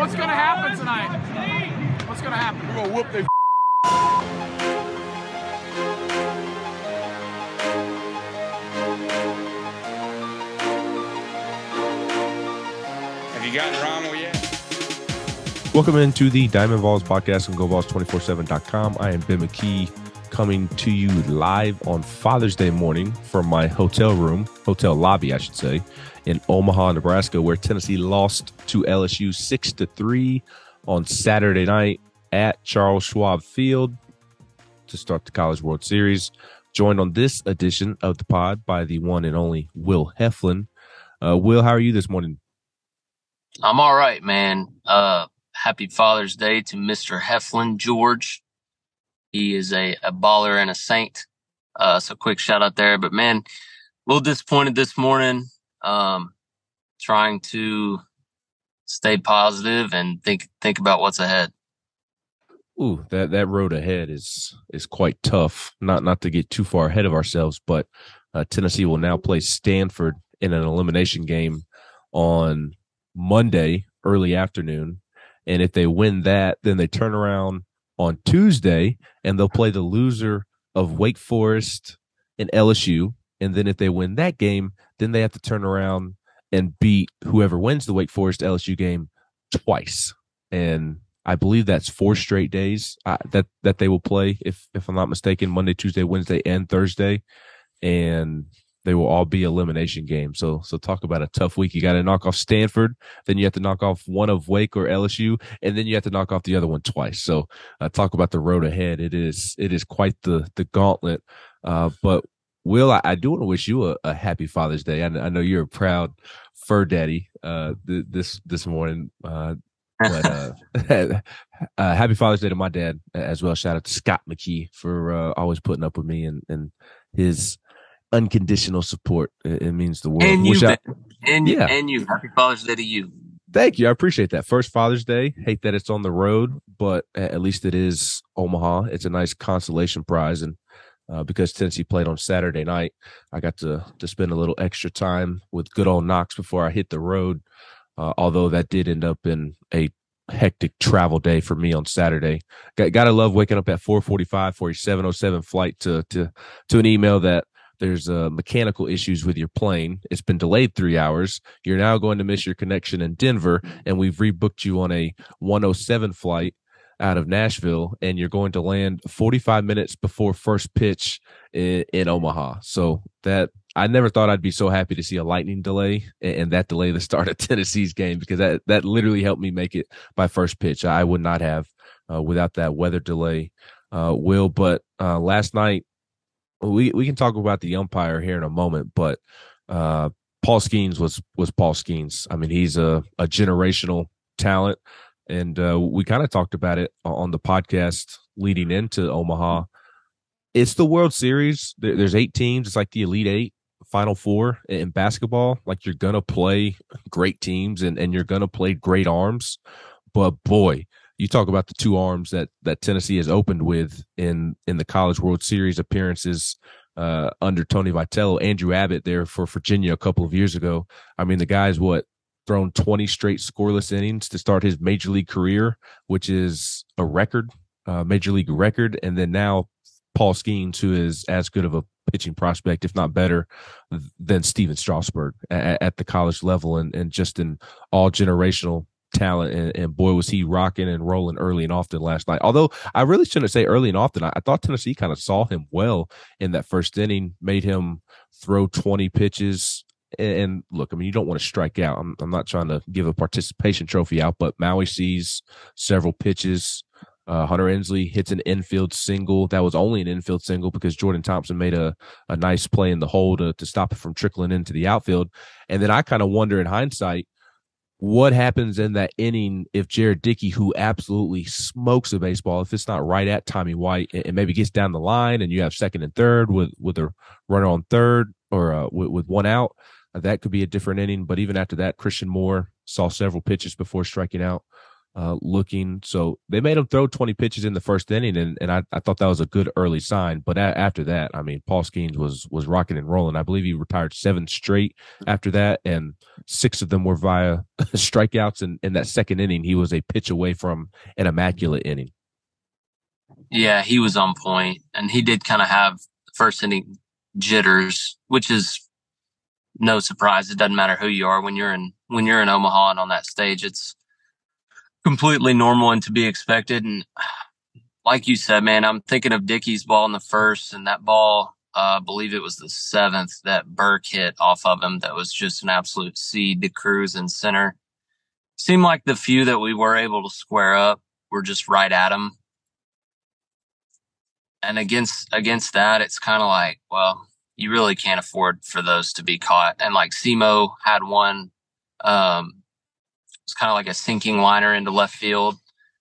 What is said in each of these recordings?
What's gonna happen tonight? What's gonna happen? We're gonna whoop their Have you gotten Rommel yet? Welcome into the Diamond Vols podcast on GoVols247.com. I am Ben McKee coming to you live on Father's Day morning from my hotel room, hotel lobby, I should say, in Omaha, Nebraska, where Tennessee lost to LSU six to three on Saturday night at Charles Schwab Field to start the College World Series. Joined on this edition of the pod by the one and only Will Heflin. Uh, Will, how are you this morning? I'm all right, man. Uh, happy Father's Day to Mr. Heflin George. He is a, a baller and a saint. Uh, so quick shout out there. But man, a little disappointed this morning. Um, trying to stay positive and think think about what's ahead. Ooh, that that road ahead is is quite tough. Not not to get too far ahead of ourselves, but uh, Tennessee will now play Stanford in an elimination game on Monday early afternoon, and if they win that, then they turn around on Tuesday and they'll play the loser of Wake Forest and LSU, and then if they win that game, then they have to turn around and beat whoever wins the Wake Forest LSU game twice, and I believe that's four straight days uh, that that they will play, if if I'm not mistaken, Monday, Tuesday, Wednesday, and Thursday, and they will all be elimination games. So so talk about a tough week. You got to knock off Stanford, then you have to knock off one of Wake or LSU, and then you have to knock off the other one twice. So uh, talk about the road ahead. It is it is quite the the gauntlet. Uh, but Will, I, I do want to wish you a, a happy Father's Day. I, I know you're a proud fur daddy uh, th- this this morning. Uh, but uh, uh, happy Father's Day to my dad as well. Shout out to Scott McKee for uh, always putting up with me and, and his unconditional support. It, it means the world. And you, I- and Yeah. and you. Happy Father's Day to you. Thank you. I appreciate that. First Father's Day. Hate that it's on the road, but at least it is Omaha. It's a nice consolation prize, and uh, because Tennessee played on Saturday night, I got to to spend a little extra time with good old Knox before I hit the road. Uh, although that did end up in a hectic travel day for me on Saturday. Got gotta love waking up at 4:45 for a 707 flight to to to an email that there's uh, mechanical issues with your plane. It's been delayed three hours. You're now going to miss your connection in Denver, and we've rebooked you on a 107 flight out of Nashville, and you're going to land 45 minutes before first pitch in, in Omaha. So that I never thought I'd be so happy to see a lightning delay and, that delay the start of Tennessee's game because that that literally helped me make it by first pitch. I would not have uh, without that weather delay. Uh, will, but uh, last night we we can talk about the umpire here in a moment, but uh, Paul Skenes was was Paul Skenes. I mean, he's a a generational talent, and uh, we kind of talked about it on the podcast leading into Omaha. It's the World Series. There's eight teams. It's like the Elite Eight, Final Four in basketball. Like you're gonna play great teams, and and you're gonna play great arms. But boy, you talk about the two arms that that Tennessee has opened with in in the College World Series appearances uh, under Tony Vitello, Andrew Abbott there for Virginia a couple of years ago. I mean, the guy's what thrown 20 straight scoreless innings to start his major league career, which is a record, uh, major league record, and then now Paul Skenes, who is as good of a pitching prospect, if not better, than Stephen Strasburg at, at the college level, and and just an all generational talent and, and boy was he rocking and rolling early and often last night. Although i really shouldn't say early and often. I, I thought tennessee kind of saw him well in that first inning made him throw 20 pitches. And, and look i mean you don't want to strike out. I'm, I'm not trying to give a participation trophy out but maui sees several pitches. Uh, Hunter Ensley hits an infield single. That was only an infield single because Jordan Thompson made a, a nice play in the hole to, to stop it from trickling into the outfield. And then I kind of wonder in hindsight, what happens in that inning if Jared Dickey, who absolutely smokes a baseball, if it's not right at Tommy White and maybe gets down the line and you have second and third with with a runner on third or uh, with, with one out, that could be a different inning. But even after that, Christian Moore saw several pitches before striking out. Uh, looking so they made him throw 20 pitches in the first inning and, and I, I thought that was a good early sign but a- after that i mean paul skenes was was rocking and rolling i believe he retired seven straight after that and six of them were via strikeouts. And in that second inning, he was a pitch away from an immaculate inning. Yeah, he was on point, and he did kind of have first inning jitters, which is no surprise. It doesn't matter who you are when you're in when you're in Omaha and on that stage. It's completely normal and to be expected. And like you said, man, I'm thinking of Dickey's ball in the first, and that ball, uh, I believe it was the seventh that Burke hit off of him. That was just an absolute seed to Crews in center. Seemed like the few that we were able to square up were just right at him. And against against that, it's kind of like, well, you really can't afford for those to be caught. And like Simo had one, um, it's kind of like a sinking liner into left field.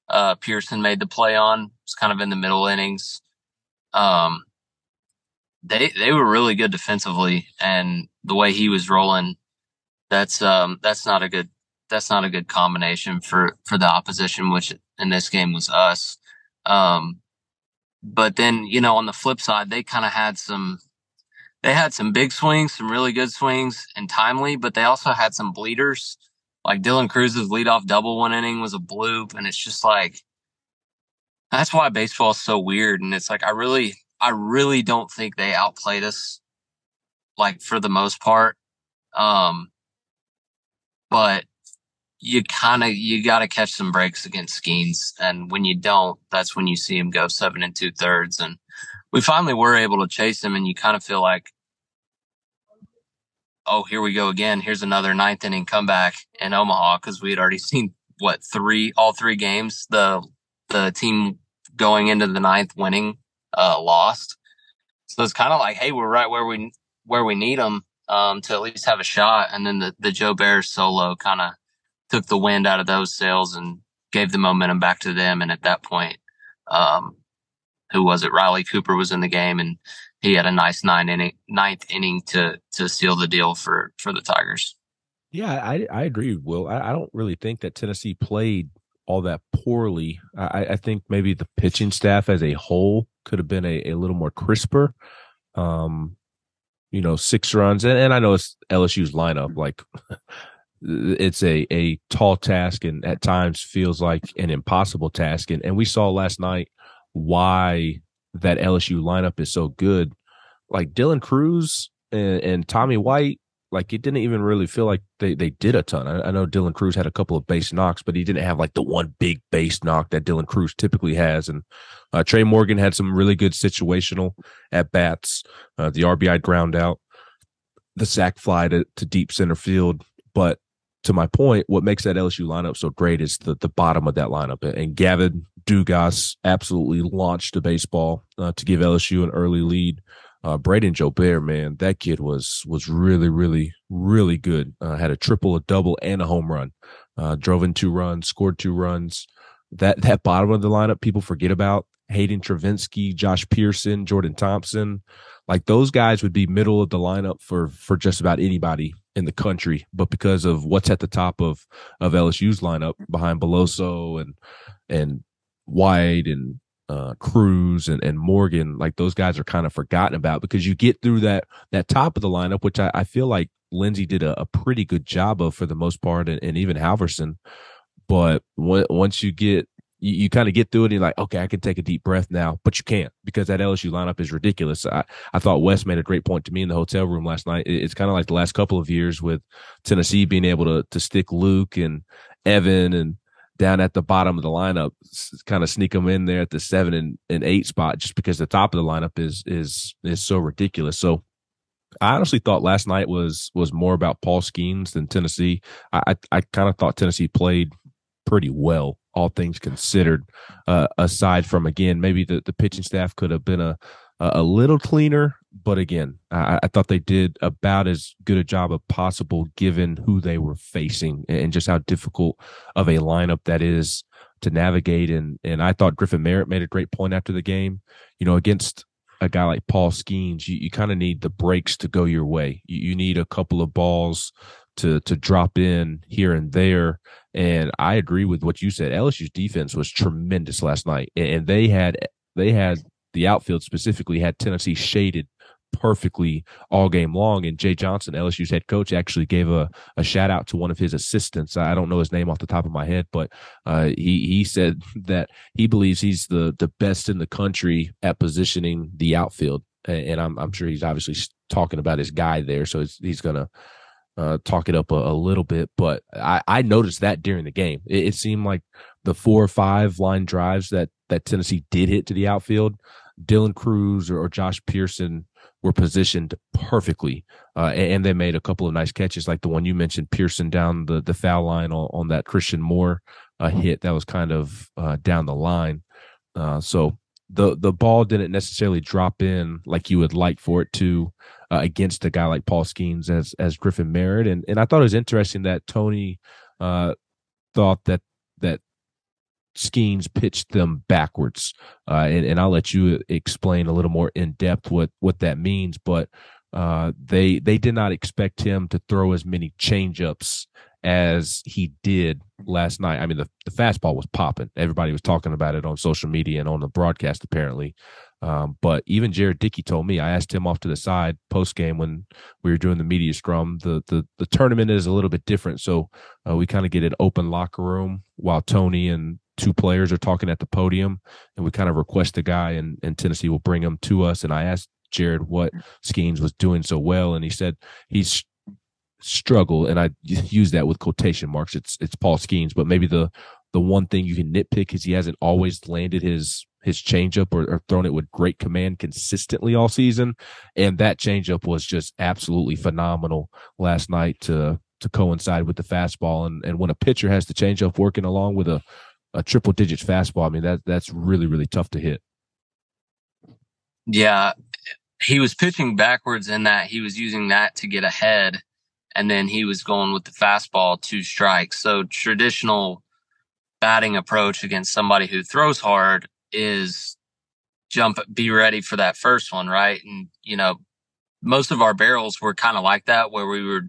Uh, Pearson made the play on. It's kind of in the middle innings. Um, they they were really good defensively, and the way he was rolling, that's um that's not a good that's not a good combination for for the opposition, which in this game was us. Um, but then you know on the flip side, they kind of had some they had some big swings, some really good swings and timely, but they also had some bleeders. Like Dylan Crews's leadoff double one inning was a bloop, and it's just like that's why baseball is so weird. And it's like I really, I really don't think they outplayed us, like for the most part. Um, but you kind of you got to catch some breaks against Skenes, and when you don't, that's when you see him go seven and two thirds. And we finally were able to chase him, and you kind of feel like, oh, here we go again. Here's another ninth inning comeback in Omaha because we had already seen what three, all three games. The the team going into the ninth winning uh, lost. So it's kind of like, hey, we're right where we where we need them um, to at least have a shot. And then the the Jobert's solo kind of took the wind out of those sails and gave the momentum back to them. And at that point, um, who was it? Riley Cooper was in the game and he had a nice nine inning, ninth inning to, to seal the deal for, for the Tigers. Yeah, I, I agree, Will. I, I don't really think that Tennessee played all that poorly. I, I think maybe the pitching staff as a whole could have been a, a little more crisper. Um, you know, six runs, and, and I know it's LSU's lineup. Like it's a a tall task, and at times feels like an impossible task. And and we saw last night why that LSU lineup is so good. Like Dylan Crews and, and Tommy White, like it didn't even really feel like they, they did a ton. I, I, know Dylan Crews had a couple of base knocks, but he didn't have like the one big base knock that Dylan Crews typically has. And uh, Tre' Morgan had some really good situational at bats, uh, the RBI ground out, the sac fly to, to deep center field. But to my point, what makes that LSU lineup so great is the the bottom of that lineup. And Gavin Dugas absolutely launched the baseball uh, to give LSU an early lead. Uh, Brayden Jobert, man, that kid was was really, really, really good. Uh, had a triple, a double, and a home run. Uh, drove in two runs, scored two runs. That that bottom of the lineup, people forget about. Hayden Travinski, Josh Pearson, Jordan Thompson, like those guys would be middle of the lineup for for just about anybody in the country. But because of what's at the top of of LSU's lineup behind Beloso and and White and uh, Crews and, and Morgan, like those guys are kind of forgotten about because you get through that that top of the lineup, which I, I feel like Lindsey did a, a, pretty good job of for the most part, and, and even Halvorsen. But once you get you, you kind of get through it and you're like, okay, I can take a deep breath now, but you can't because that LSU lineup is ridiculous. I, I thought Wes made a great point to me in the hotel room last night. It, it's kind of like the last couple of years with Tennessee being able to to stick Luke and Evan and down at the bottom of the lineup, kind of sneak them in there at the seven and, and eight spot just because the top of the lineup is is is so ridiculous. So I honestly thought last night was was more about Paul Skenes than Tennessee. I I, I kind of thought Tennessee played pretty well all things considered. Uh, aside from again, maybe the, the pitching staff could have been a a little cleaner, but again, I, I, thought they did about as good a job as possible given who they were facing and just how difficult of a lineup that is to navigate. And and I thought Griffin Merritt made a great point after the game. You know, against a guy like Paul Skenes, you, you kind of need the breaks to go your way. You, you need a couple of balls to to drop in here and there. And I agree with what you said. LSU's defense was tremendous last night, and they had they had the outfield specifically had Tennessee shaded perfectly all game long. And Jay Johnson, LSU's head coach, actually gave a, a shout out to one of his assistants. I don't know his name off the top of my head, but uh, he he said that he believes he's the the best in the country at positioning the outfield. And I'm I'm sure he's obviously talking about his guy there, so he's gonna uh, talk it up a, a, little bit. But I, I noticed that during the game, it, it seemed like the four or five line drives that that Tennessee did hit to the outfield Dylan Crews or, or Josh Pearson were positioned perfectly, uh, and, and, they made a couple of nice catches, like the one you mentioned, Pearson down the the foul line on, on that Christian Moore uh, hit that was kind of uh, down the line. Uh, so the the ball didn't necessarily drop in like you would like for it to uh, against a guy like Paul Skenes as as Griffin Merritt, and and I thought it was interesting that Tony uh, thought that that Skenes pitched them backwards. Uh, and, and, I'll let you explain a little more in depth what, what that means. But uh, they they did not expect him to throw as many changeups as he did last night. I mean, the, the fastball was popping. Everybody was talking about it on social media and on the broadcast, apparently. Um, but even Jared Dickey told me, I asked him off to the side post game when we were doing the media scrum. The the the tournament is a little bit different, so uh, we kind of get an open locker room while Tony and two players are talking at the podium, and we kind of request the guy, and, and Tennessee will bring him to us. And I asked Jared what Skenes was doing so well, and he said he's struggled, and I use that with quotation marks. It's it's Paul Skenes, but maybe the the one thing you can nitpick is he hasn't always landed his his changeup or, or thrown it with great command consistently all season, and that changeup was just absolutely phenomenal last night to to coincide with the fastball. And and when a pitcher has the changeup working along with a a triple digit fastball. I mean, that that's really, really tough to hit. Yeah. He was pitching backwards in that he was using that to get ahead. And then he was going with the fastball two strikes. So traditional batting approach against somebody who throws hard is jump, be ready for that first one, right? And, you know, most of our barrels were kind of like that where we were,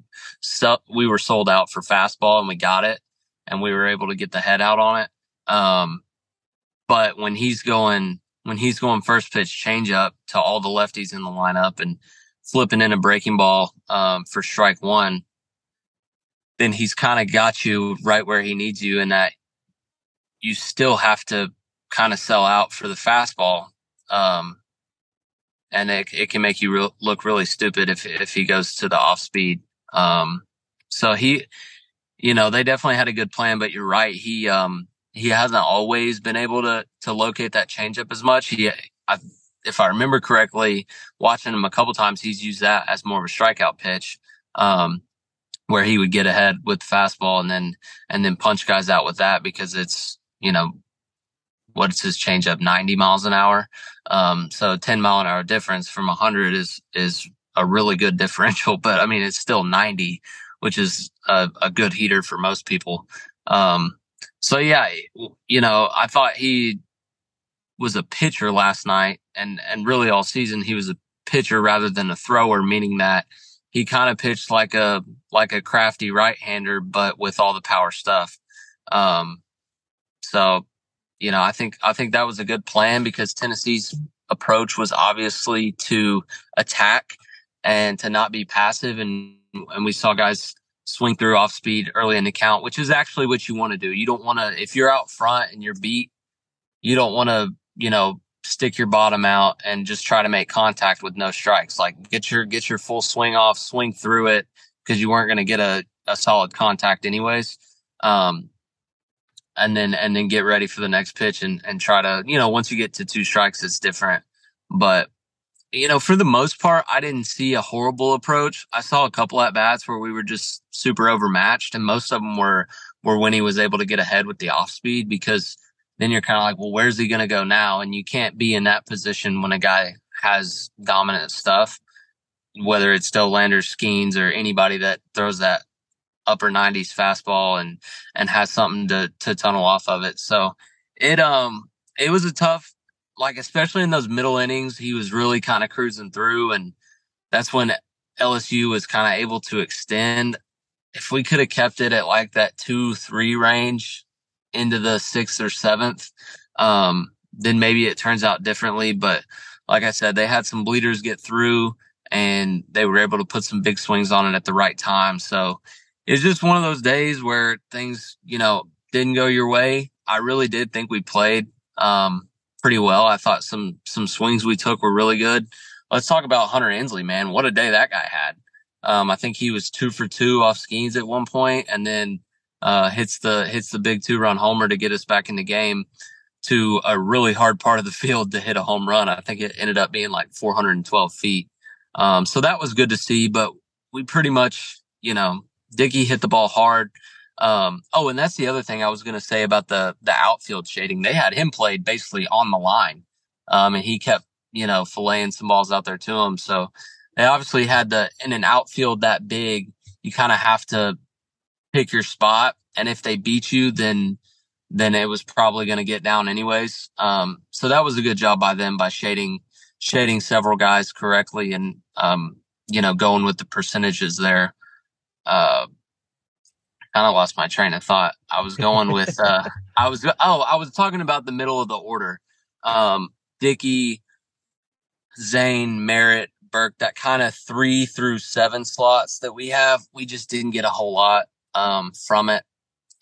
we were sold out for fastball and we got it and we were able to get the head out on it. Um, but when he's going, when he's going first pitch change up to all the lefties in the lineup and flipping in a breaking ball, um, for strike one, then he's kind of got you right where he needs you and that you still have to kind of sell out for the fastball. Um, and it, it can make you re- look really stupid if, if he goes to the off speed. Um, so he, you know, they definitely had a good plan, but you're right. He, um, he hasn't always been able to to locate that changeup as much. He, I, if I remember correctly, watching him a couple times, he's used that as more of a strikeout pitch, um, where he would get ahead with fastball and then and then punch guys out with that because it's you know what's his changeup 90 miles an hour. Um, so 10 mile an hour difference from 100 is is a really good differential, but I mean it's still 90, which is a, a good heater for most people. Um, so yeah, you know, I thought he was a pitcher last night and, and really all season he was a pitcher rather than a thrower, meaning that he kind of pitched like a, like a crafty right hander, but with all the power stuff. Um, so, you know, I think, I think that was a good plan because Tennessee's approach was obviously to attack and to not be passive. And, and we saw guys swing through off speed early in the count, which is actually what you want to do. You don't want to, if you're out front and you're beat, you don't want to, you know, stick your bottom out and just try to make contact with no strikes. Like get your, get your full swing off, swing through it because you weren't going to get a, a solid contact anyways. Um, and then, and then get ready for the next pitch and, and try to, you know, once you get to two strikes, it's different. But you know, for the most part, I didn't see a horrible approach. I saw a couple at bats where we were just super overmatched, and most of them were were when he was able to get ahead with the off speed because then you're kind of like, well, where's he going to go now? And you can't be in that position when a guy has dominant stuff, whether it's Dollander, Skenes, or anybody that throws that upper 90s fastball and and has something to to tunnel off of it. So it um it was a tough like especially in those middle innings, he was really kind of cruising through, and that's when LSU was kind of able to extend. If we could have kept it at like that two three range into the sixth or seventh, um, then maybe it turns out differently. But like I said, they had some bleeders get through. and they were able to put some big swings on it at the right time. So it's just one of those days where things, you know, didn't go your way. I really did think we played um, pretty well. I thought some some swings we took were really good. Let's talk about Hunter Ensley, man. What a day that guy had. Um, I think he was two for two off Skenes at one point, and then uh, hits the hits the big two run homer to get us back in the game to a really hard part of the field to hit a home run. I think it ended up being like 412 feet. Um, so that was good to see, but we pretty much, you know, Dickey hit the ball hard. Um, oh, and that's the other thing I was going to say about the, the outfield shading. They had him played basically on the line. Um, and he kept, you know, filleting some balls out there to him. So they obviously had the, in an outfield that big, you kind of have to pick your spot. And if they beat you, then, then it was probably going to get down anyways. Um, so that was a good job by them by shading, shading several guys correctly and, um, you know, going with the percentages there. Uh, kind of lost my train of thought. I was going with, uh, I was, oh, I was talking about the middle of the order. Um, Dickey, Zane, Merritt, Burke, that kind of three through seven slots that we have. We just didn't get a whole lot, um, from it.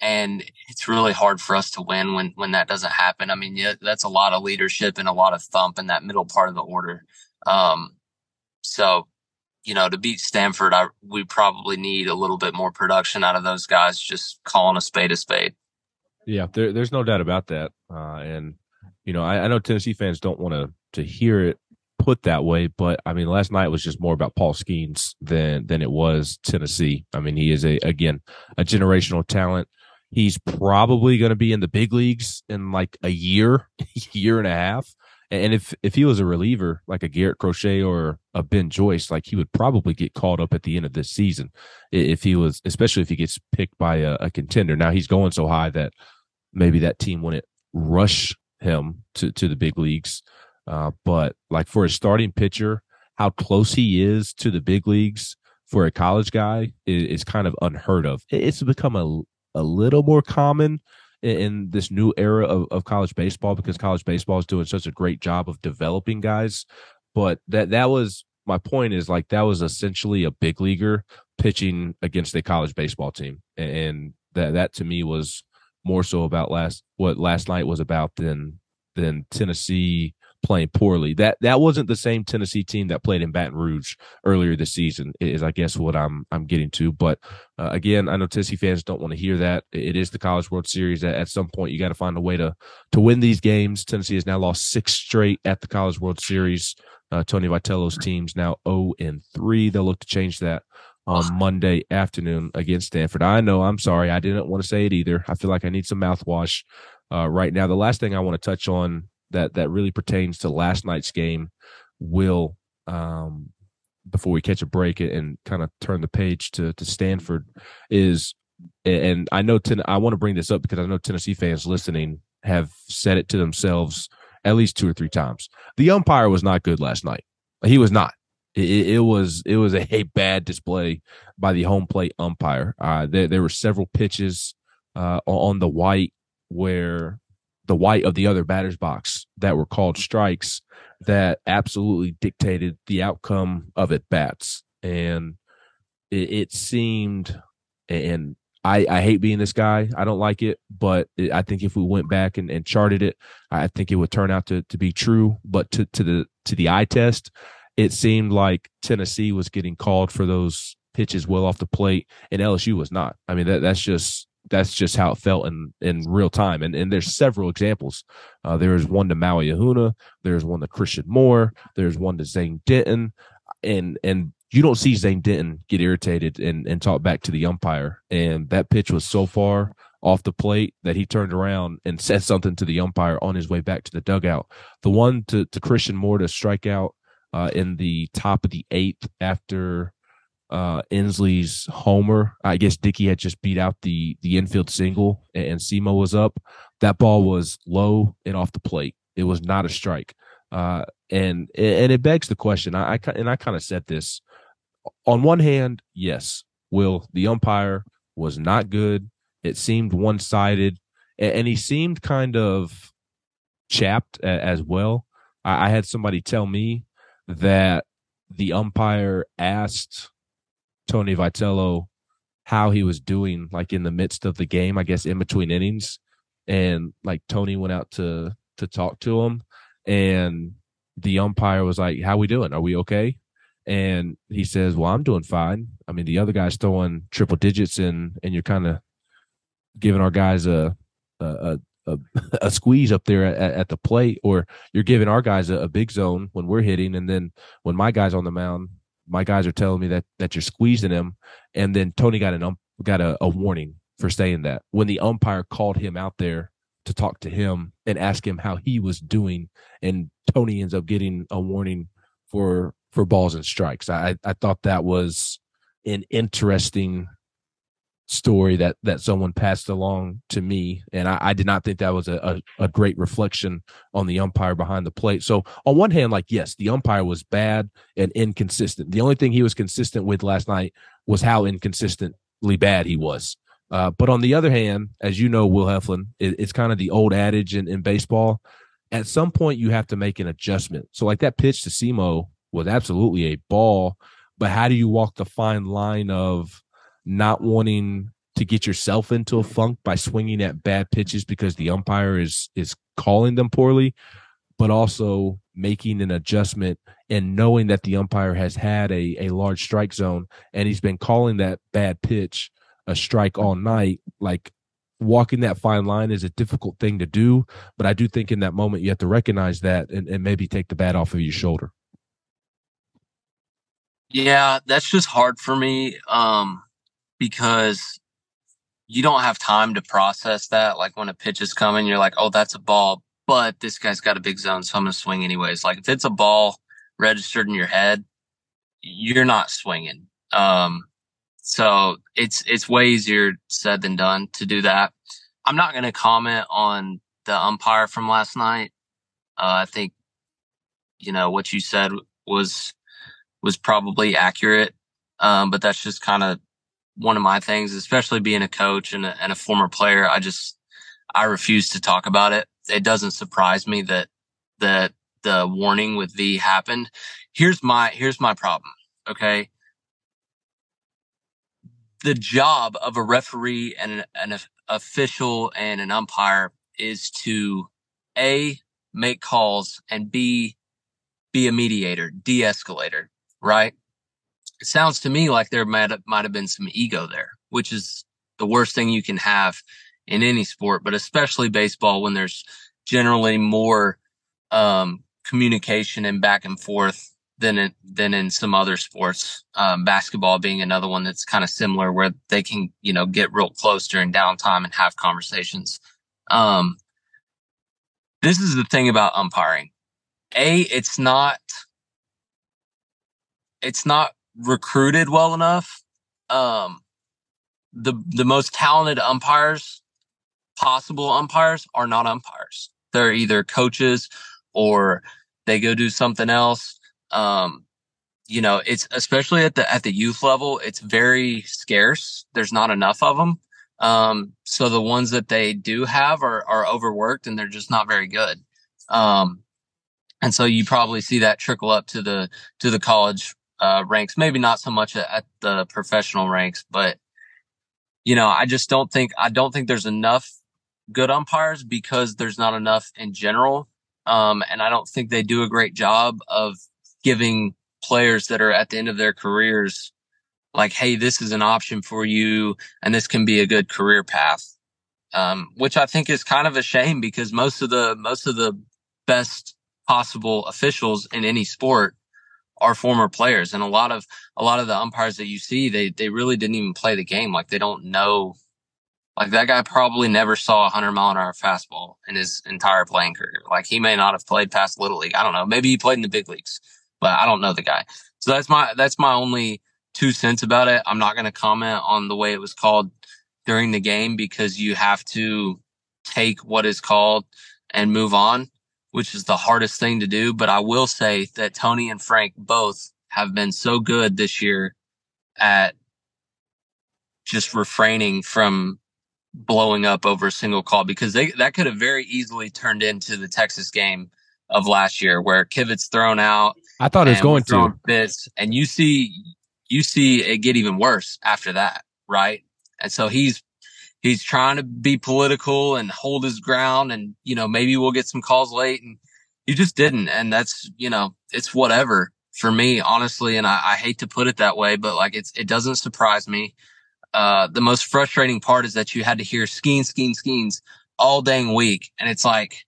And it's really hard for us to win when, when that doesn't happen. I mean, yeah, that's a lot of leadership and a lot of thump in that middle part of the order. Um, so you know, to beat Stanford, I, we probably need a little bit more production out of those guys, just calling a spade a spade. Yeah, there, there's no doubt about that. Uh, and, you know, I, I know Tennessee fans don't want to, to hear it put that way, but I mean, last night was just more about Paul Skenes than, than it was Tennessee. I mean, he is a, again, a generational talent. He's probably going to be in the big leagues in like a year, year and a half. And if if he was a reliever like a Garrett Crochet or a Ben Joyce, like he would probably get called up at the end of this season if he was, especially if he gets picked by a, a contender. Now he's going so high that maybe that team wouldn't rush him to to the big leagues. Uh, but like for a starting pitcher, how close he is to the big leagues for a college guy is, is kind of unheard of. It's become a a little more common in, this new era of, of college baseball because college baseball is doing such a great job of developing guys. But that that was my point is like that was essentially a big leaguer pitching against a college baseball team, and that that to me was more so about last what last night was about than than Tennessee playing poorly. That that wasn't the same Tennessee team that played in Baton Rouge earlier this season. Is I guess what I'm I'm getting to. But uh, again, I know Tennessee fans don't want to hear that. It is the College World Series. At, at some point, you got to find a way to to win these games. Tennessee has now lost six straight at the College World Series. Uh, Tony Vitello's team's now 0 and 3. They'll look to change that on Monday afternoon against Stanford. I know, I'm sorry. I didn't want to say it either. I feel like I need some mouthwash uh, right now. The last thing I want to touch on that that really pertains to last night's game will um, before we catch a break and kind of turn the page to to Stanford is and I know ten, I want to bring this up because I know Tennessee fans listening have said it to themselves at least two or three times. The umpire was not good last night. He was not. It, it was it was a, bad display by the home plate umpire. Uh, there there were several pitches uh, on the white where the white of the other batter's box that were called strikes that absolutely dictated the outcome of at bats. And it, it, seemed, and I, I hate being this guy. I don't like it, but it, I think if we went back and, and charted it, I think it would turn out to, to be true. But to, to the to the eye test, it seemed like Tennessee was getting called for those pitches well off the plate, and LSU was not. I mean, that that's just that's just how it felt in in real time. And and there's several examples. Uh, there's one to Maui Ahuna. There's one to Christian Moore. There's one to Zane Denton. And and you don't see Zane Denton get irritated and and talk back to the umpire. And that pitch was so far off the plate that he turned around and said something to the umpire on his way back to the dugout. The one to to Christian Moore to strike out uh, in the top of the eighth after uh, Ensley's homer. I guess Dickey had just beat out the the infield single, and, and Semo was up. That ball was low and off the plate. It was not a strike. Uh, and and it begs the question. I, I and I kind of said this. On one hand, yes, Will the umpire was not good. It seemed one sided, and, and, he seemed kind of chapped a, as well. I, I had somebody tell me that the umpire asked Tony Vitello how he was doing, like in the midst of the game, I guess in between innings, and like Tony went out to to talk to him, and the umpire was like, "How we doing? Are we okay?" And he says, "Well, I'm doing fine. I mean, the other guy's throwing triple digits, and and you're kind of giving our guys a a, a, a squeeze up there at, at, the plate, or you're giving our guys a, a, big zone when we're hitting, and then when my guys on the mound, my guys are telling me that that you're squeezing him, and then Tony got an um, got a, a warning for saying that when the umpire called him out there to talk to him and ask him how he was doing, and Tony ends up getting a warning for for balls and strikes. I I thought that was an interesting story that that someone passed along to me. And i, I did not think that was a, a, a, great reflection on the umpire behind the plate. So on one hand like yes the umpire was bad and inconsistent. The only thing he was consistent with last night was how inconsistently bad he was. Uh, but on the other hand as you know will heflin it, it's kind of the old adage in, in baseball at some point you have to make an adjustment. So like that pitch to Simo was absolutely a ball but how do you walk the fine line of not wanting to get yourself into a funk by swinging at bad pitches because the umpire is is calling them poorly but also making an adjustment and knowing that the umpire has had a, a large strike zone and he's been calling that bad pitch a strike all night like walking that fine line is a difficult thing to do but i do think in that moment you have to recognize that and, and maybe take the bat off of your shoulder. Yeah that's just hard for me. Um because you don't have time to process that. Like when a pitch is coming, you're like, oh, that's a ball, but this guy's got a big zone, so I'm going to swing anyways. Like if it's a ball registered in your head, you're not swinging. Um, so it's, it's way easier said than done to do that. I'm not going to comment on the umpire from last night. Uh, I think, you know, what you said was, was probably accurate. Um, but that's just kind of one of my things, especially being a coach and a, and a former player. I just, I refuse to talk about it. It doesn't surprise me that, that the warning with V happened. Here's my, here's my problem. Okay. The job of a referee and an, an official and an umpire is to A, make calls and B, be a mediator, de-escalator, right? It sounds to me like there might have, might have been some ego there, which is the worst thing you can have in any sport, but especially baseball when there's generally more um, communication and back and forth than in, than in some other sports. Um, basketball being another one that's kind of similar, where they can you know get real close during downtime and have conversations. Um, this is the thing about umpiring. A, it's not it's not recruited well enough. Um, the the most talented umpires, possible umpires, are not umpires. They're either coaches or they go do something else. Um, you know, it's especially at the at the youth level, it's very scarce. There's not enough of them. Um, so the ones that they do have are are overworked and they're just not very good. Um, and so you probably see that trickle up to the to the college uh, ranks, maybe not so much at, the professional ranks, but you know, I just don't think, I don't think there's enough good umpires because there's not enough in general. Um, and I don't think they do a great job of giving players that are at the end of their careers like, Hey, this is an option for you and this can be a good career path. Um, which I think is kind of a shame because most of the, most of the best possible officials in any sport are former players and a lot of a lot of the umpires that you see they they really didn't even play the game like they don't know like that guy probably never saw a 100 mile an hour fastball in his entire playing career like he may not have played past little league i don't know maybe he played in the big leagues but i don't know the guy. So that's my that's my only two cents about it. I'm not going to comment on the way it was called during the game because you have to take what is called and move on which is the hardest thing to do. But I will say that Tony and Frank both have been so good this year at just refraining from blowing up over a single call because they that could have very easily turned into the Texas game of last year where Kivitt's thrown out I thought it was going to. Fits, and you see, you see it get even worse after that, right? And so he's he's trying to be political and hold his ground, and you know maybe we'll get some calls late, and you just didn't, and that's you know it's whatever for me, honestly. And I, I hate to put it that way, but like it's it doesn't surprise me. Uh, the most frustrating part is that you had to hear skeen, skeen, skenes all dang week, and it's like,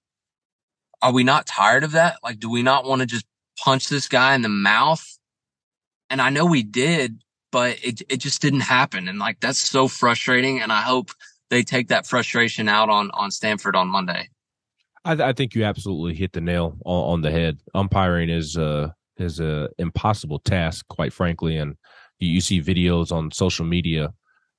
are we not tired of that? Like, do we not want to just punch this guy in the mouth? And I know we did, but it it just didn't happen. And like that's so frustrating. And I hope they take that frustration out on on Stanford on Monday. I, I think you absolutely hit the nail on, on the head. Umpiring is uh is a impossible task, quite frankly, and you, you see videos on social media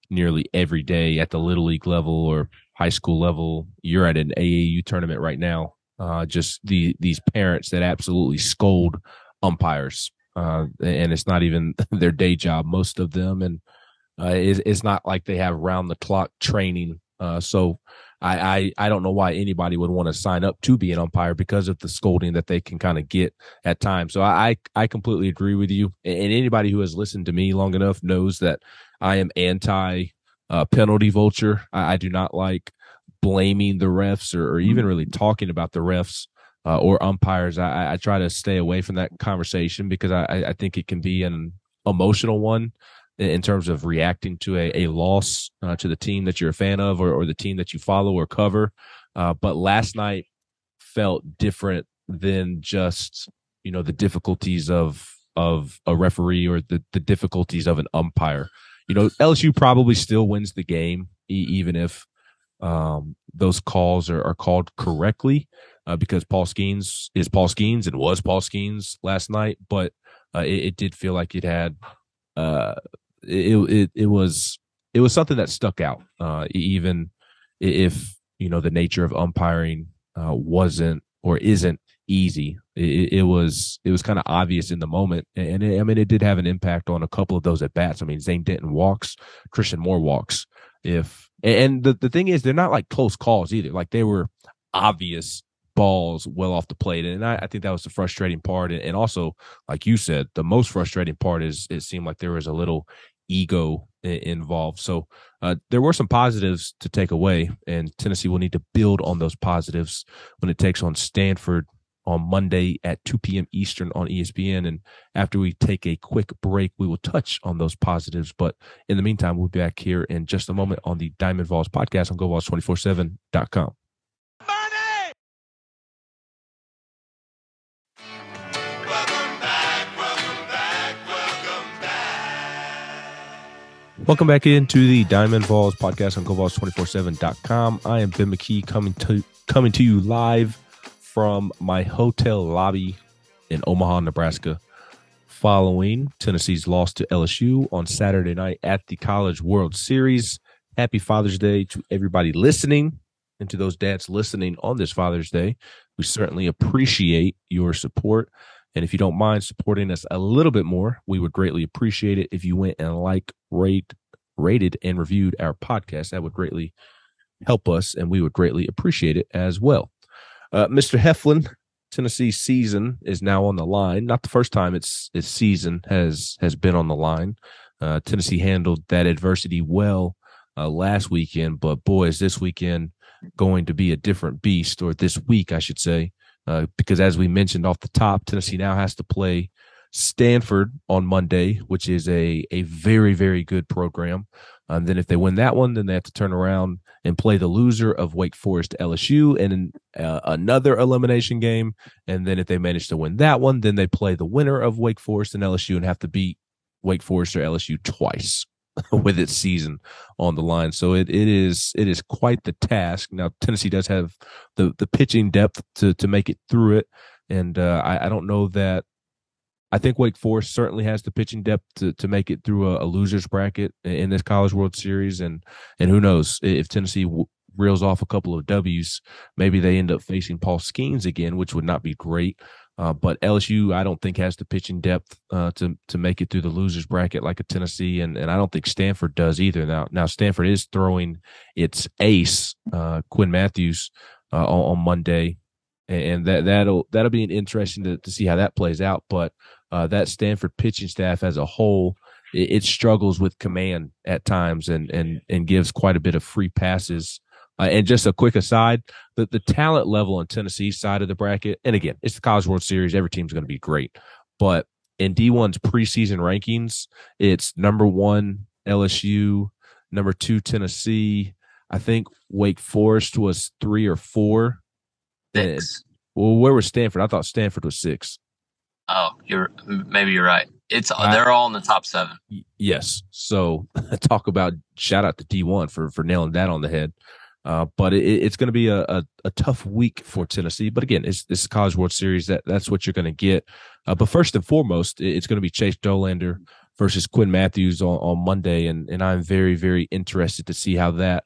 nearly every day at the little league level or high school level. You're at an AAU tournament right now. Uh, just the these parents that absolutely scold umpires uh, and it's not even their day job, most of them, and uh, it's, it's not like they have round the clock training. Uh, so I, I, I don't know why anybody would want to sign up to be an umpire because of the scolding that they can kind of get at times. So I I completely agree with you, and anybody who has listened to me long enough knows that I am anti uh, penalty vulture. I, I do not like blaming the refs or, or even really talking about the refs uh, or umpires, I, I, try to stay away from that conversation because I, I think it can be an emotional one in terms of reacting to a, a loss uh, to the team that you're a fan of or, or the team that you follow or cover. Uh, but last night felt different than just you know the difficulties of of a referee or the, the difficulties of an umpire. You know, LSU probably still wins the game even if um, those calls are, are called correctly uh, because Paul Skenes is Paul Skenes and was Paul Skenes last night, but uh, it, it, did feel like it had uh, it, it it was it was something that stuck out, uh, even if you know the nature of umpiring uh, wasn't or isn't easy. It, it was it was kind of obvious in the moment, and it, I mean it did have an impact on a couple of those at bats. I mean Zane Denton walks, Christian Moore walks. If and the the thing is, they're not like close calls either. Like they were obvious balls well off the plate. And I, I think that was the frustrating part. And, also, like you said, the most frustrating part is it seemed like there was a little ego involved. So uh, there were some positives to take away, and Tennessee will need to build on those positives when it takes on Stanford on Monday at 2 p.m. Eastern on ESPN. And after we take a quick break, we will touch on those positives. But in the meantime, we'll be back here in just a moment on the Diamond Vols podcast on GoVols247.com. Welcome back into the Diamond Vols podcast on GoVols247.com. I am Ben McKee coming to coming to you live from my hotel lobby in Omaha, Nebraska, following Tennessee's loss to LSU on Saturday night at the College World Series. Happy Father's Day to everybody listening and to those dads listening on this Father's Day. We certainly appreciate your support. And if you don't mind supporting us a little bit more, we would greatly appreciate it if you went and like, rate, rated, and reviewed our podcast. That would greatly help us, and we would greatly appreciate it as well. Uh, Mr. Heflin, Tennessee season is now on the line. Not the first time its its season has has been on the line. Uh, Tennessee handled that adversity well uh, last weekend, but boy, is this weekend going to be a different beast, or this week, I should say. Uh, because as we mentioned off the top, Tennessee now has to play Stanford on Monday, which is a a very very good program. And then if they win that one, then they have to turn around and play the loser of Wake Forest LSU and uh, another elimination game. And then if they manage to win that one, then they play the winner of Wake Forest and LSU and have to beat Wake Forest or LSU twice. with its season on the line. So it, it is it is quite the task. Now Tennessee does have the the pitching depth to to make it through it, and uh, I, I don't know that. I think Wake Forest certainly has the pitching depth to, to make it through a, a losers bracket in this College World Series, and and who knows if Tennessee w- reels off a couple of W's, maybe they end up facing Paul Skenes again, which would not be great. Uh, but LSU, I don't think has the pitching depth uh, to to make it through the losers bracket like a Tennessee, and, and I don't think Stanford does either. Now, now Stanford is throwing its ace, uh, Quinn Mathews, uh, on, on, Monday, and that that'll that'll be an interesting to, to see how that plays out. But uh, that Stanford pitching staff as a whole, it, it, struggles with command at times and and and gives quite a bit of free passes. Uh, and just a quick aside, the the talent level on Tennessee's side of the bracket, and again, it's the College World Series. Every team's going to be great, but in D1's preseason rankings, it's number one LSU, number two Tennessee. I think Wake Forest was three or four. Six. well, where was Stanford? I thought Stanford was six. Oh, you're maybe you're right. It's uh, they're all in the top seven. Yes. So talk about shout out to D one for for nailing that on the head. Uh, but it, it's going to be a, a, a, tough week for Tennessee. But again, it's this College World Series. That that's what you're going to get. Uh, but first and foremost, it's going to be Chase Dolander versus Quinn Mathews on, on Monday, and and I'm very very interested to see how that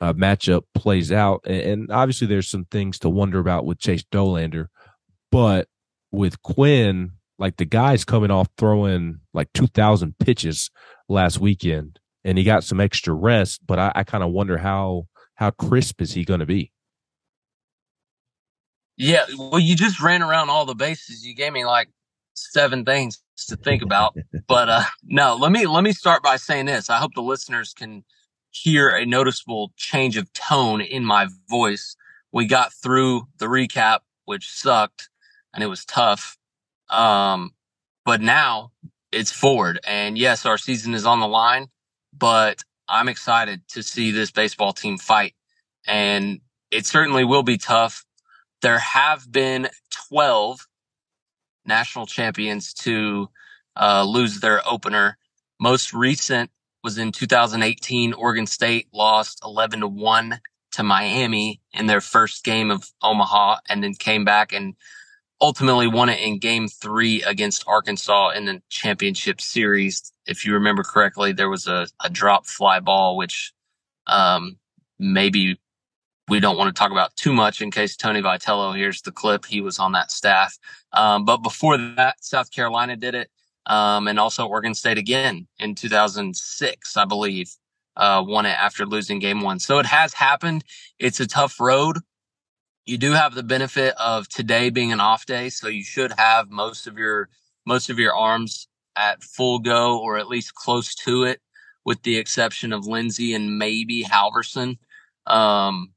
uh, matchup plays out. And, and, obviously, there's some things to wonder about with Chase Dolander, but with Quinn, like the guy's coming off throwing like 2,000 pitches last weekend, and he got some extra rest. But I, I kind of wonder how how crisp is he going to be? Yeah, well, you just ran around all the bases. You gave me like seven things to think about. but uh no, let me let me start by saying this. I hope the listeners can hear a noticeable change of tone in my voice. We got through the recap, which sucked and it was tough. Um, but now it's forward. And yes, our season is on the line, but I'm excited to see this baseball team fight. And it certainly will be tough. There have been 12 national champions to uh, lose their opener. Most recent was in 2018. Oregon State lost 11 to 1 to Miami in their first game of Omaha and then came back and ultimately won it in game three against Arkansas in the championship series. If you remember correctly, there was a, a drop fly ball, which um, maybe we don't want to talk about too much in case Tony Vitello hears the clip. He was on that staff. Um, but before that, South Carolina did it. Um, and also Oregon State again in 2006, I believe, uh, won it after losing game one. So it has happened. It's a tough road you do have the benefit of today being an off day, so you should have most of your most of your arms at full go or at least close to it, with the exception of Lindsey and maybe Halvorsen. Um,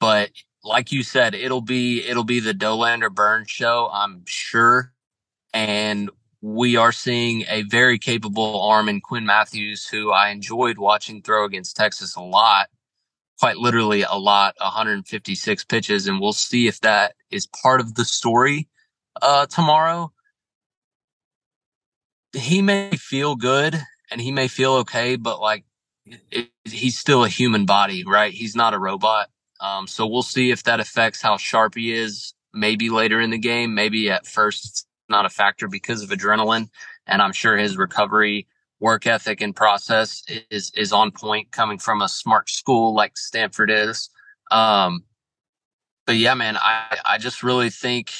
but like you said, it'll be it'll be the Dolander Burn show, I'm sure, and we are seeing a very capable arm in Quinn Mathews, who I enjoyed watching throw against Texas a lot quite literally a lot, 156 pitches, and we'll see if that is part of the story uh, tomorrow. He may feel good and he may feel okay, but like it, he's still a human body, right? He's not a robot. Um, so we'll see if that affects how sharp he is. Maybe later in the game, maybe at first it's not a factor because of adrenaline, and I'm sure his recovery work ethic and process is is on point coming from a smart school like Stanford is. Um, but yeah, man, I I just really think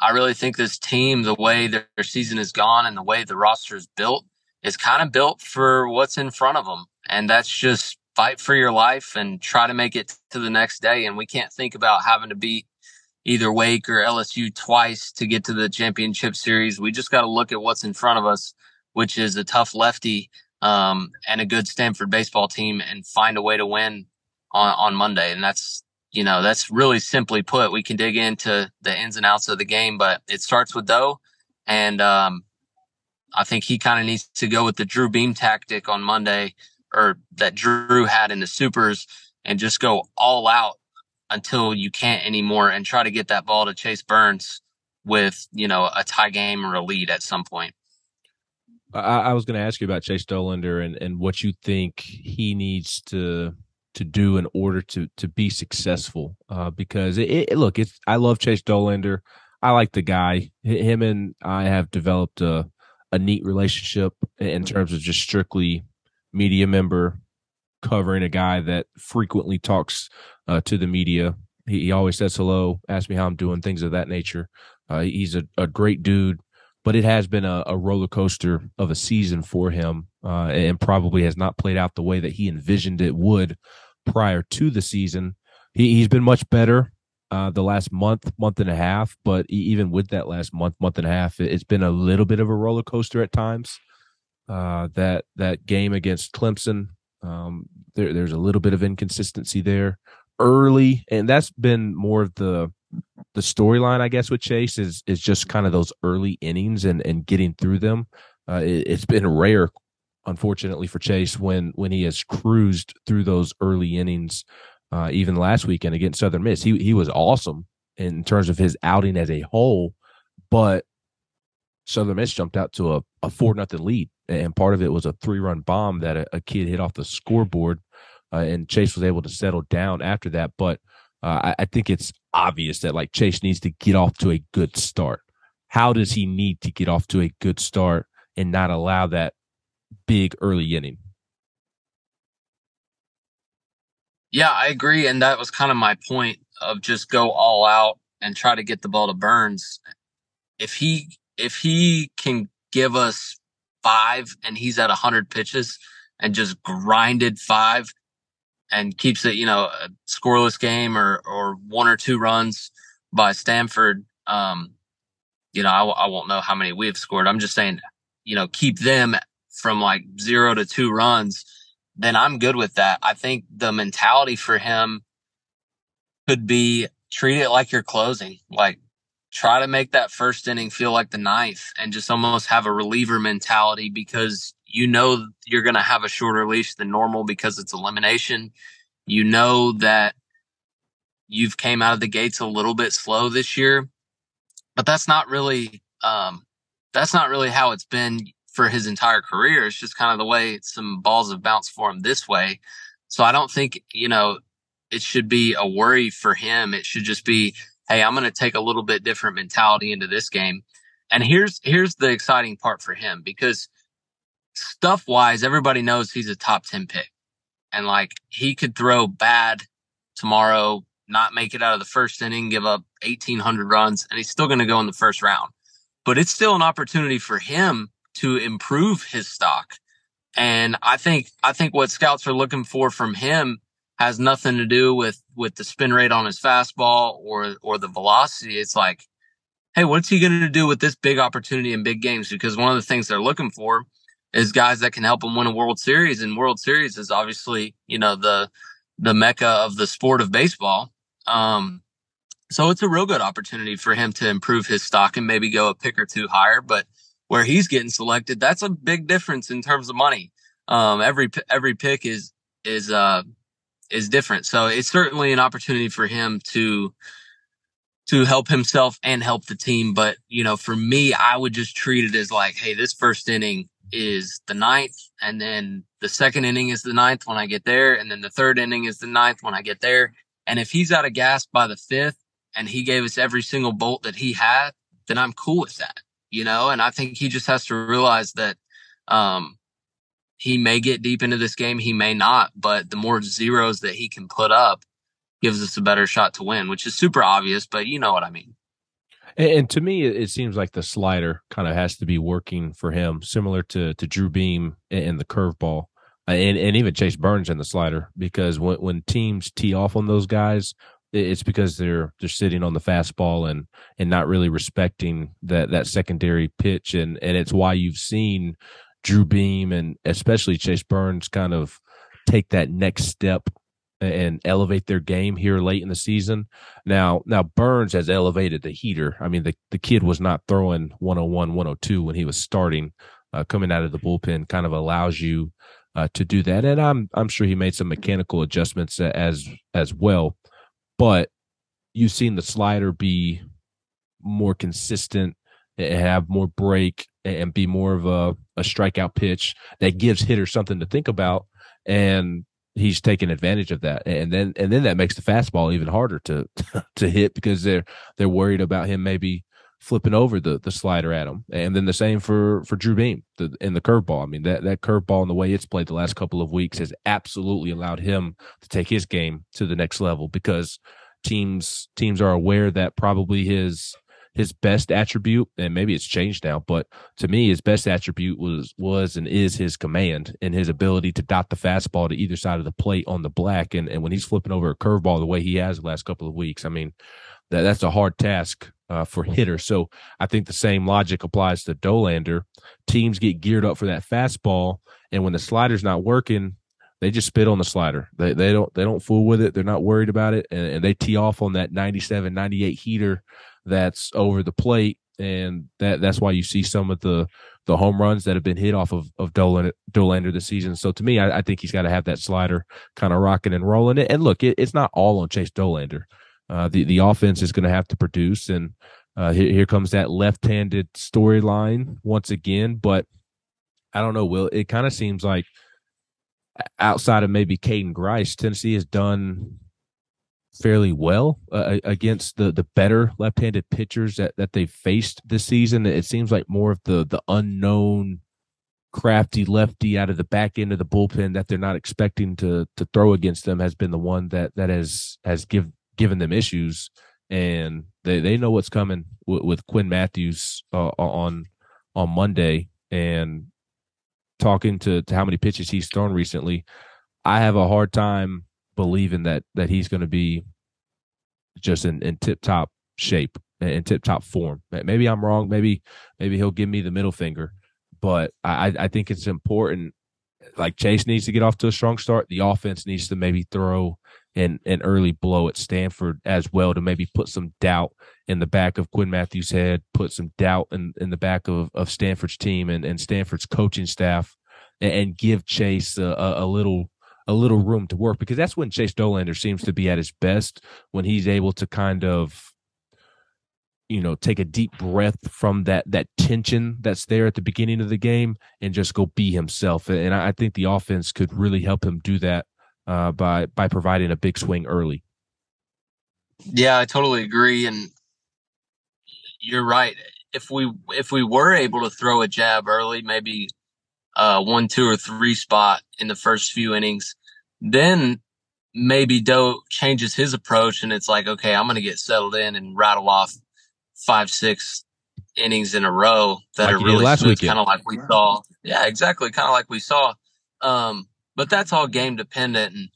I really think this team, the way their season is gone and the way the roster is built, is kind of built for what's in front of them, and that's just fight for your life and try to make it to the next day. And we can't think about having to beat either Wake or LSU twice to get to the championship series. We just got to look at what's in front of us which is a tough lefty um, and a good Stanford baseball team, and find a way to win on on Monday. And that's you know that's really simply put. We can dig into the ins and outs of the game, but it starts with Doe, and um, I think he kind of needs to go with the Drew Beam tactic on Monday, or that Drew had in the supers, and just go all out until you can't anymore, and try to get that ball to Chase Burns with you know a tie game or a lead at some point. I, I was going to ask you about Chase Dolander and, and what you think he needs to to do in order to to be successful. Uh, because it, it, look, it's I love Chase Dolander. I like the guy. Him and I have developed a a neat relationship in terms of just strictly media member covering a guy that frequently talks uh, to the media. He, he, always says hello, asks me how I'm doing, things of that nature. Uh, he's a, a great dude but it has been a, a roller coaster of a season for him, uh, and probably has not played out the way that he envisioned it would prior to the season. He, he's been much better uh, the last month, month and a half. But even with that last month, month and a half, it's been a little bit of a roller coaster at times. Uh, that that game against Clemson, um, there, there's a little bit of inconsistency there early, and that's been more of the the storyline, I guess, with Chase is is just kind of those early innings and and getting through them. Uh, it, has been rare, unfortunately, for Chase when when he has cruised through those early innings. Uh, even last weekend against Southern Miss, he he was awesome in terms of his outing as a whole, but Southern Miss jumped out to a, a four nothing lead, and part of it was a three run bomb that a, a kid hit off the scoreboard, uh, and Chase was able to settle down after that. But uh, I, I, think it's obvious that like Chase needs to get off to a good start. How does he need to get off to a good start and not allow that big early inning? Yeah, I agree. And that was kind of my point of just go all out and try to get the ball to Burns. If he, if he can give us five and he's at a hundred pitches and just grinded five, and keeps it, you know, a scoreless game or, or one or two runs by Stanford, um, you know, I, I won't know how many we've scored. I'm just saying, you know, keep them from like zero to two runs, then I'm good with that. I think the mentality for him could be treat it like you're closing, like try to make that first inning feel like the ninth and just almost have a reliever mentality because you know you're going to have a shorter leash than normal because it's elimination. You know that you've came out of the gates a little bit slow this year, but that's not really um, that's not really how it's been for his entire career. It's just kind of the way some balls have bounced for him this way. So I don't think you know it should be a worry for him. It should just be, hey, I'm going to take a little bit different mentality into this game. And here's here's the exciting part for him because stuff wise, everybody knows he's a top 10 pick. And like he could throw bad tomorrow, not make it out of the first inning, give up 1800 runs, and he's still going to go in the first round. But it's still an opportunity for him to improve his stock. And I think, I think what scouts are looking for from him has nothing to do with, with the spin rate on his fastball or, or the velocity. It's like, Hey, what's he going to do with this big opportunity in big games? Because one of the things they're looking for is guys that can help them win a World Series. And World Series is obviously, you know, the the mecca of the sport of baseball. Um, so it's a real good opportunity for him to improve his stock and maybe go a pick or two higher. But where he's getting selected, that's a big difference in terms of money. Um, every every pick is is uh is different. So it's certainly an opportunity for him to to help himself and help the team. But you know, for me, I would just treat it as like, hey, this first inning is the ninth, and then the second inning is the ninth when I get there, and then the third inning is the ninth when I get there. And if he's out of gas by the fifth and he gave us every single bolt that he had, then I'm cool with that, you know? And I think he just has to realize that, um, he may get deep into this game. He may not, but the more zeros that he can put up gives us a better shot to win, which is super obvious, but you know what I mean. And, and to me, it, seems like the slider kind of has to be working for him, similar to to Drew Beam and, the curveball, uh, and and even Chase Burns and the slider. Because when when teams tee off on those guys, it's because they're they're sitting on the fastball and and not really respecting that that secondary pitch, and and it's why you've seen Drew Beam and especially Chase Burns kind of take that next step and elevate their game here late in the season. Now, now Burns has elevated the heater. I mean, the, the kid was not throwing 101, 102 when he was starting, uh, coming out of the bullpen kind of allows you uh, to do that. And I'm, I'm sure he made some mechanical adjustments as, as well, but you've seen the slider be more consistent and have more break and be more of a, a strikeout pitch that gives hitters something to think about. And he's taking advantage of that, and then and then that makes the fastball even harder to to hit because they're they're worried about him maybe flipping over the the slider at him, and then the same for for Drew Beam the, in the curveball. I mean that that curveball and the way it's played the last couple of weeks has absolutely allowed him to take his game to the next level because teams teams are aware that probably his his best attribute, and maybe it's changed now, but to me, his best attribute was was and is his command and his ability to dot the fastball to either side of the plate on the black. And and when he's flipping over a curveball the way he has the last couple of weeks, I mean, that that's a hard task uh, for hitters. So I think the same logic applies to Dolander. Teams get geared up for that fastball, and when the slider's not working, they just spit on the slider. They they don't they don't fool with it. They're not worried about it, and, and they tee off on that 97, 98 heater that's over the plate, and that that's why you see some of the the home runs that have been hit off of of Dolan, Dolander this season. So to me, I, I think he's got to have that slider kind of rocking and rolling it. And look, it, it's not all on Chase Dolander. Uh, the the offense is going to have to produce, and uh, here, here comes that left-handed storyline once again. But I don't know, Will. It kind of seems like outside of maybe Caden Grice, Tennessee has done fairly well uh, against the the better left-handed pitchers that that they've faced this season. It seems like more of the the unknown crafty lefty out of the back end of the bullpen that they're not expecting to to throw against them has been the one that that has has give given them issues and they they know what's coming with, with Quinn Mathews uh, on on Monday and talking to, to how many pitches he's thrown recently I have a hard time believing that that he's going to be just in, in tip top shape in tip top form. Maybe I'm wrong. Maybe maybe he'll give me the middle finger, but I I think it's important. Like Chase needs to get off to a strong start. The offense needs to maybe throw an an early blow at Stanford as well to maybe put some doubt in the back of Quinn Mathews' head, put some doubt in, in the back of, of Stanford's team and, and Stanford's coaching staff, and, and give Chase a, a, a little a little room to work because that's when Chase Dolander seems to be at his best when he's able to kind of you know take a deep breath from that that tension that's there at the beginning of the game and just go be himself and I think the offense could really help him do that uh, by by providing a big swing early. Yeah, I totally agree, and you're right. If we if we were able to throw a jab early, maybe uh, one, two, or three spot in the first few innings, then maybe Doe changes his approach and it's like, okay, I'm going to get settled in and rattle off five, six innings in a row that like are really last week, kind of like we saw. Yeah, exactly. Kind of like we saw. Um, but that's all game dependent. And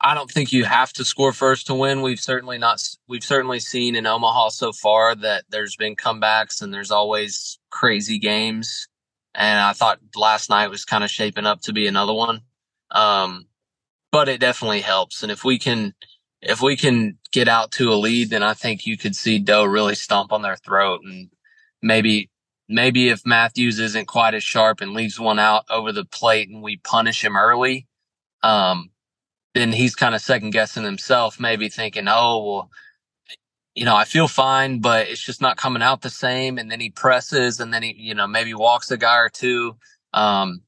I don't think you have to score first to win. We've certainly not, we've certainly seen in Omaha so far that there's been comebacks and there's always crazy games. And I thought last night was kind of shaping up to be another one. Um, but it definitely helps. And if we can, if we can get out to a lead, then I think you could see Doe really stomp on their throat and maybe, maybe if Mathews isn't quite as sharp and leaves one out over the plate and we punish him early, um, then he's kind of second guessing himself, maybe thinking, oh, well, you know, I feel fine, but it's just not coming out the same. And then he presses and then he, you know, maybe walks a guy or two. Um,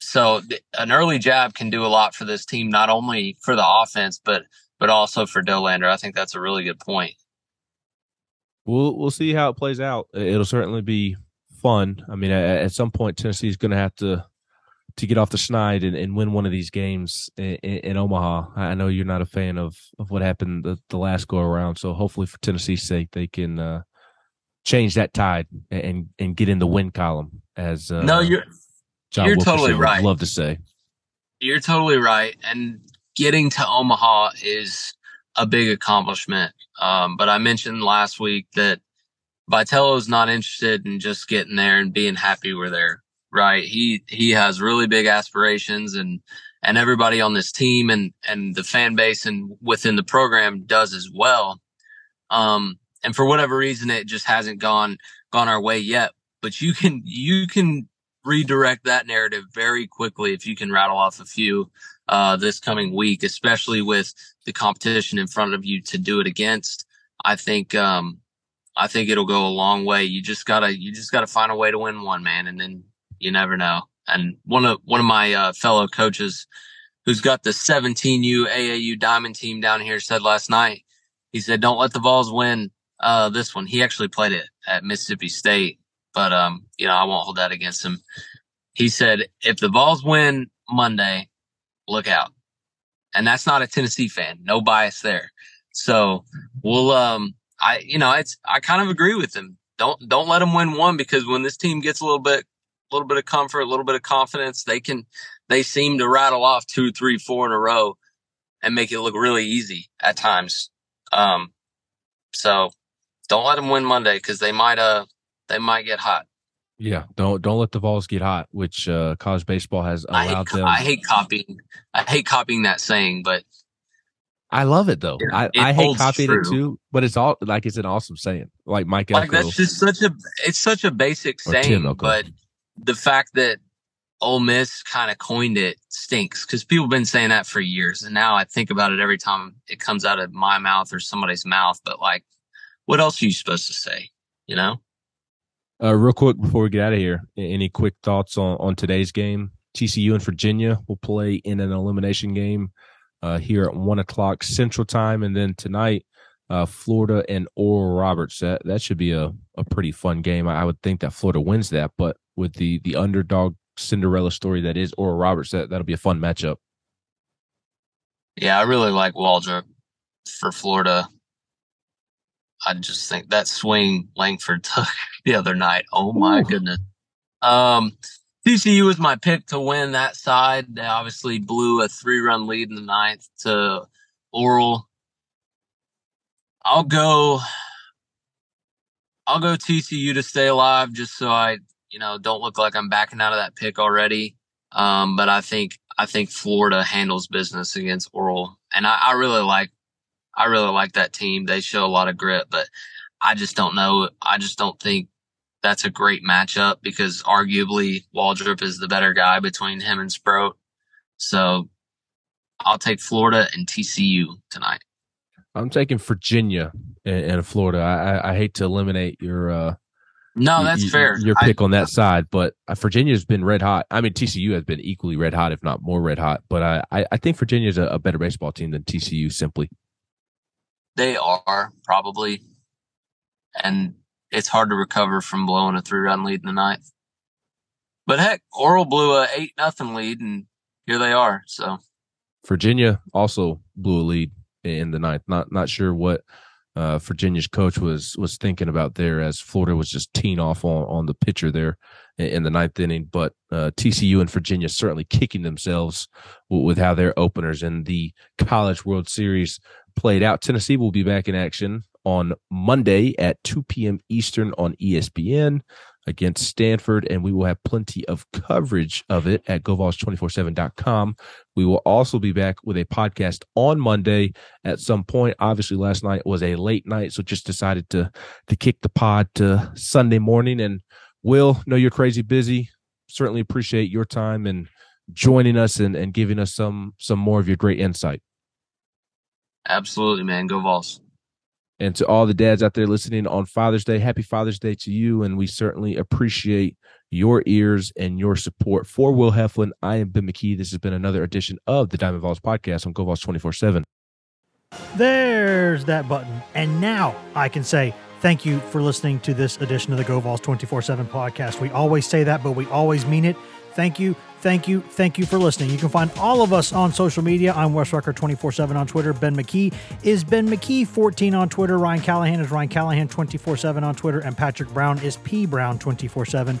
so th- an early jab can do a lot for this team, not only for the offense, but but also for Dolander. I think that's a really good point. We'll we'll see how it plays out. It'll certainly be fun. I mean, at, at some point, Tennessee is going to have to to get off the schneid and, and win one of these games in, in, Omaha. I know you're not a fan of of what happened the, the last go around, so hopefully for Tennessee's sake, they can uh, change that tide and and get in the win column. As uh, no, you're John You're totally right. Love to say. You're totally right. And getting to Omaha is a big accomplishment. Um, but I mentioned last week that Vitello is not interested in just getting there and being happy we're there. Right. He, he has really big aspirations and, and everybody on this team and, and the fan base and within the program does as well. Um, and for whatever reason, it just hasn't gone, gone our way yet, but you can, you can redirect that narrative very quickly if you can rattle off a few uh, this coming week, especially with the competition in front of you to do it against. I think um, I think it'll go a long way. You just gotta you just gotta find a way to win one, man, and then you never know. And one of one of my uh, fellow coaches, who's got the 17U AAU Diamond team down here, said last night. He said, "Don't let the Vols win uh, this one." He actually played it at Mississippi State, but um, you know, I won't hold that against him. He said, if the Vols win Monday, look out. And that's not a Tennessee fan. No bias there. So we'll um I, you know, it's, I kind of agree with him. Don't, don't let them win one because when this team gets a little bit, a little bit of comfort, a little bit of confidence, they can, they seem to rattle off two, three, four in a row and make it look really easy at times. Um, so don't let them win Monday because they might, uh, they might get hot. Yeah, don't don't let the Vols get hot, which uh, college baseball has allowed I hate, them. I hate copying. I hate copying that saying, but I love it though. It- I, it I hate copying it too, but it's all like it's an awesome saying. Like Mike like Elko. that's just such a it's such a basic saying, but the fact that Ole Miss kind of coined it stinks because people have been saying that for years, and now I think about it every time it comes out of my mouth or somebody's mouth. But like, what else are you supposed to say? You know? Uh, real quick before we get out of here, any quick thoughts on, on today's game? TCU and Virginia will play in an elimination game uh, here at one o'clock Central Time, and then tonight, uh, Florida and Oral Roberts. That that should be a, a pretty fun game. I, would think that Florida wins that, but with the the underdog Cinderella story that is Oral Roberts, that that'll be a fun matchup. Yeah, I really like Waldrep for Florida. I just think that swing Langford took the other night. Oh my Ooh. goodness. Um, TCU was my pick to win that side. They obviously blew a three run lead in the ninth to Oral. I'll go, I'll go TCU to stay alive just so I, you know, don't look like I'm backing out of that pick already. Um, but I think, I think Florida handles business against Oral and I, I really like, I really like that team. They show a lot of grit, but I just don't know. I just don't think that's a great matchup because arguably Waldrep is the better guy between him and Sproat. So I'll take Florida and TCU tonight. I'm taking Virginia and, and Florida. I, I, I hate to eliminate your uh, No, that's y- fair. Your I- pick on that side, but uh, Virginia's been red hot. I mean, TCU has been equally red hot, if not more red hot. But I, I, I think Virginia's a, a better baseball team than TCU. Simply, They are probably, and it's hard to recover from blowing a three run lead in the ninth. But heck, Oral blew a eight nothing lead, and here they are. So Virginia also blew a lead in the ninth. Not not sure what uh, Virginia's coach was was thinking about there, as Florida was just teeing off on on the pitcher there in, the ninth inning. But uh, TCU and Virginia certainly kicking themselves w- with how their openers in the College World Series played out. Tennessee will be back in action on Monday at 2 p.m. Eastern on ESPN against Stanford, and we will have plenty of coverage of it at GoVols247.com. We will also be back with a podcast on Monday at some point. Obviously, last night was a late night, so just decided to to kick the pod to Sunday morning. And Will, know you're crazy busy. Certainly appreciate your time and joining us and, and giving us some some more of your great insight. Absolutely, man, go Vols. And to all the dads out there listening on Father's Day, happy Father's Day to you. And we certainly appreciate your ears and your support. For Will Heflin, I am Ben McKee. This has been another edition of the Diamond Vols podcast on GoVols 24 7. There's that button. And now I can say thank you for listening to this edition of the Go Vols 24 7 podcast. We always say that, but we always mean it. Thank you, thank you, thank you for listening. You can find all of us on social media. I'm Wes Rucker 24 7 on Twitter. Ben McKee is Ben McKee 14 on Twitter. Ryan Callahan is Ryan Callahan 24 7 on Twitter. And Patrick Brown is P Brown 24 7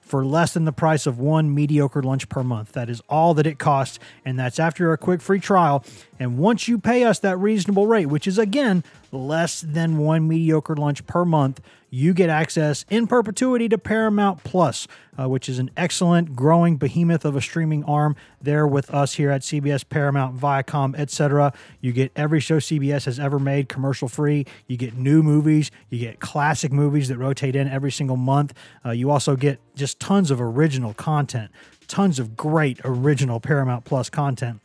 for less than the price of one mediocre lunch per month. That is all that it costs. And that's after a quick free trial. And once you pay us that reasonable rate, which is again less than one mediocre lunch per month, you get access in perpetuity to Paramount Plus, uh, which is an excellent growing behemoth of a streaming arm there with us here at CBS, Paramount, Viacom, etc. You get every show CBS has ever made commercial free. You get new movies. You get classic movies that rotate in every single month. Uh, you also get just tons of original content, tons of great original Paramount Plus content.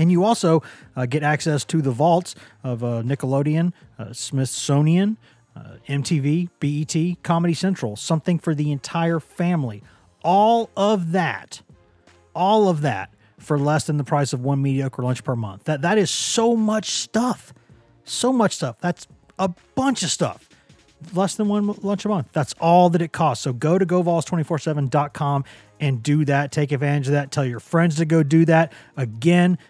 And you also uh, get access to the vaults of uh, Nickelodeon, uh, Smithsonian, uh, MTV, BET, Comedy Central, something for the entire family. All of that, all of that for less than the price of one mediocre lunch per month. That that is so much stuff. So much stuff. That's a bunch of stuff. Less than one lunch a month. That's all that it costs. So go to govols247.com and do that. Take advantage of that. Tell your friends to go do that. Again,